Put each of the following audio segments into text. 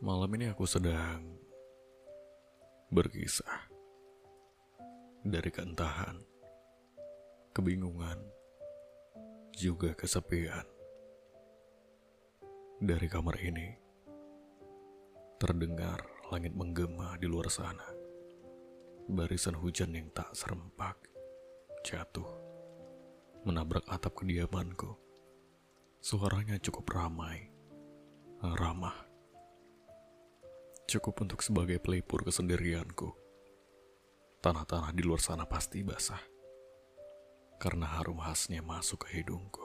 Malam ini aku sedang berkisah dari keentahan, kebingungan, juga kesepian. Dari kamar ini terdengar langit menggema di luar sana. Barisan hujan yang tak serempak jatuh menabrak atap kediamanku. Suaranya cukup ramai, ramah cukup untuk sebagai pelipur kesendirianku. Tanah-tanah di luar sana pasti basah, karena harum khasnya masuk ke hidungku.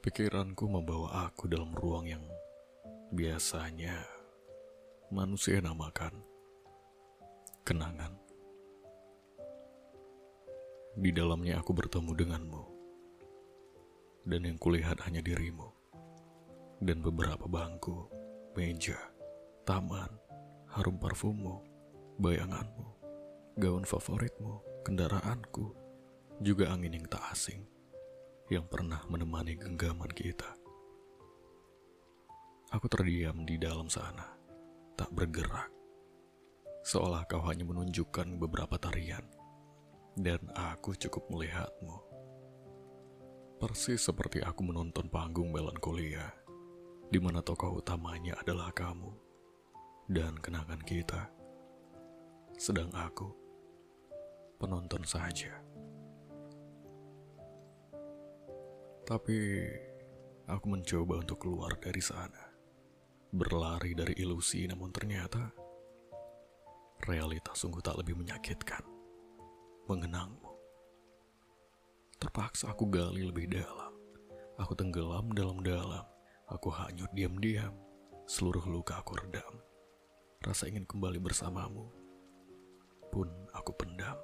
Pikiranku membawa aku dalam ruang yang biasanya manusia namakan kenangan. Di dalamnya aku bertemu denganmu, dan yang kulihat hanya dirimu, dan beberapa bangku, meja, taman, harum parfummu, bayanganmu, gaun favoritmu, kendaraanku, juga angin yang tak asing yang pernah menemani genggaman kita. Aku terdiam di dalam sana, tak bergerak, seolah kau hanya menunjukkan beberapa tarian, dan aku cukup melihatmu. Persis seperti aku menonton panggung melankolia, di mana tokoh utamanya adalah kamu dan kenangan kita. Sedang aku, penonton saja. Tapi aku mencoba untuk keluar dari sana. Berlari dari ilusi namun ternyata realitas sungguh tak lebih menyakitkan. Mengenangmu. Terpaksa aku gali lebih dalam. Aku tenggelam dalam-dalam. Aku hanyut diam-diam. Seluruh luka aku redam. Rasa ingin kembali bersamamu pun aku pendam.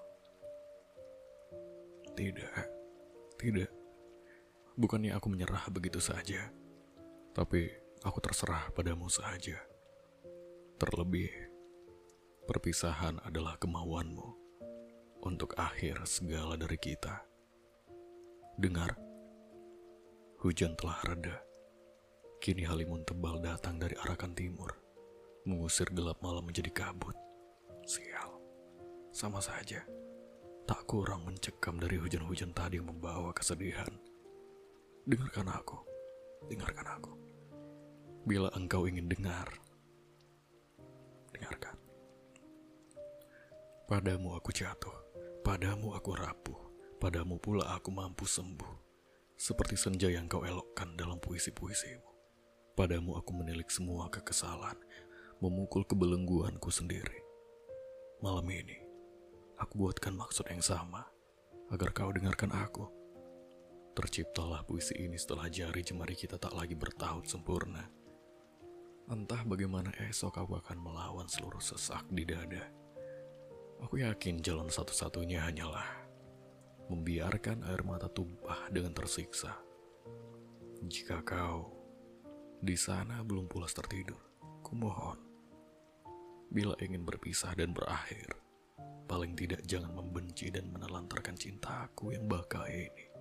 Tidak, tidak. Bukannya aku menyerah begitu saja, tapi aku terserah padamu saja. Terlebih, perpisahan adalah kemauanmu untuk akhir segala dari kita. Dengar, hujan telah reda. Kini halimun tebal datang dari arakan timur mengusir gelap malam menjadi kabut. Sial, sama saja. Tak kurang mencekam dari hujan-hujan tadi yang membawa kesedihan. Dengarkan aku, dengarkan aku. Bila engkau ingin dengar, dengarkan. Padamu aku jatuh, padamu aku rapuh, padamu pula aku mampu sembuh. Seperti senja yang kau elokkan dalam puisi-puisimu. Padamu aku menilik semua kekesalan, memukul kebelengguanku sendiri. Malam ini, aku buatkan maksud yang sama, agar kau dengarkan aku. Terciptalah puisi ini setelah jari jemari kita tak lagi bertaut sempurna. Entah bagaimana esok aku akan melawan seluruh sesak di dada. Aku yakin jalan satu-satunya hanyalah membiarkan air mata tumpah dengan tersiksa. Jika kau di sana belum pulas tertidur, kumohon Bila ingin berpisah dan berakhir, paling tidak jangan membenci dan menelantarkan cintaku yang baka ini.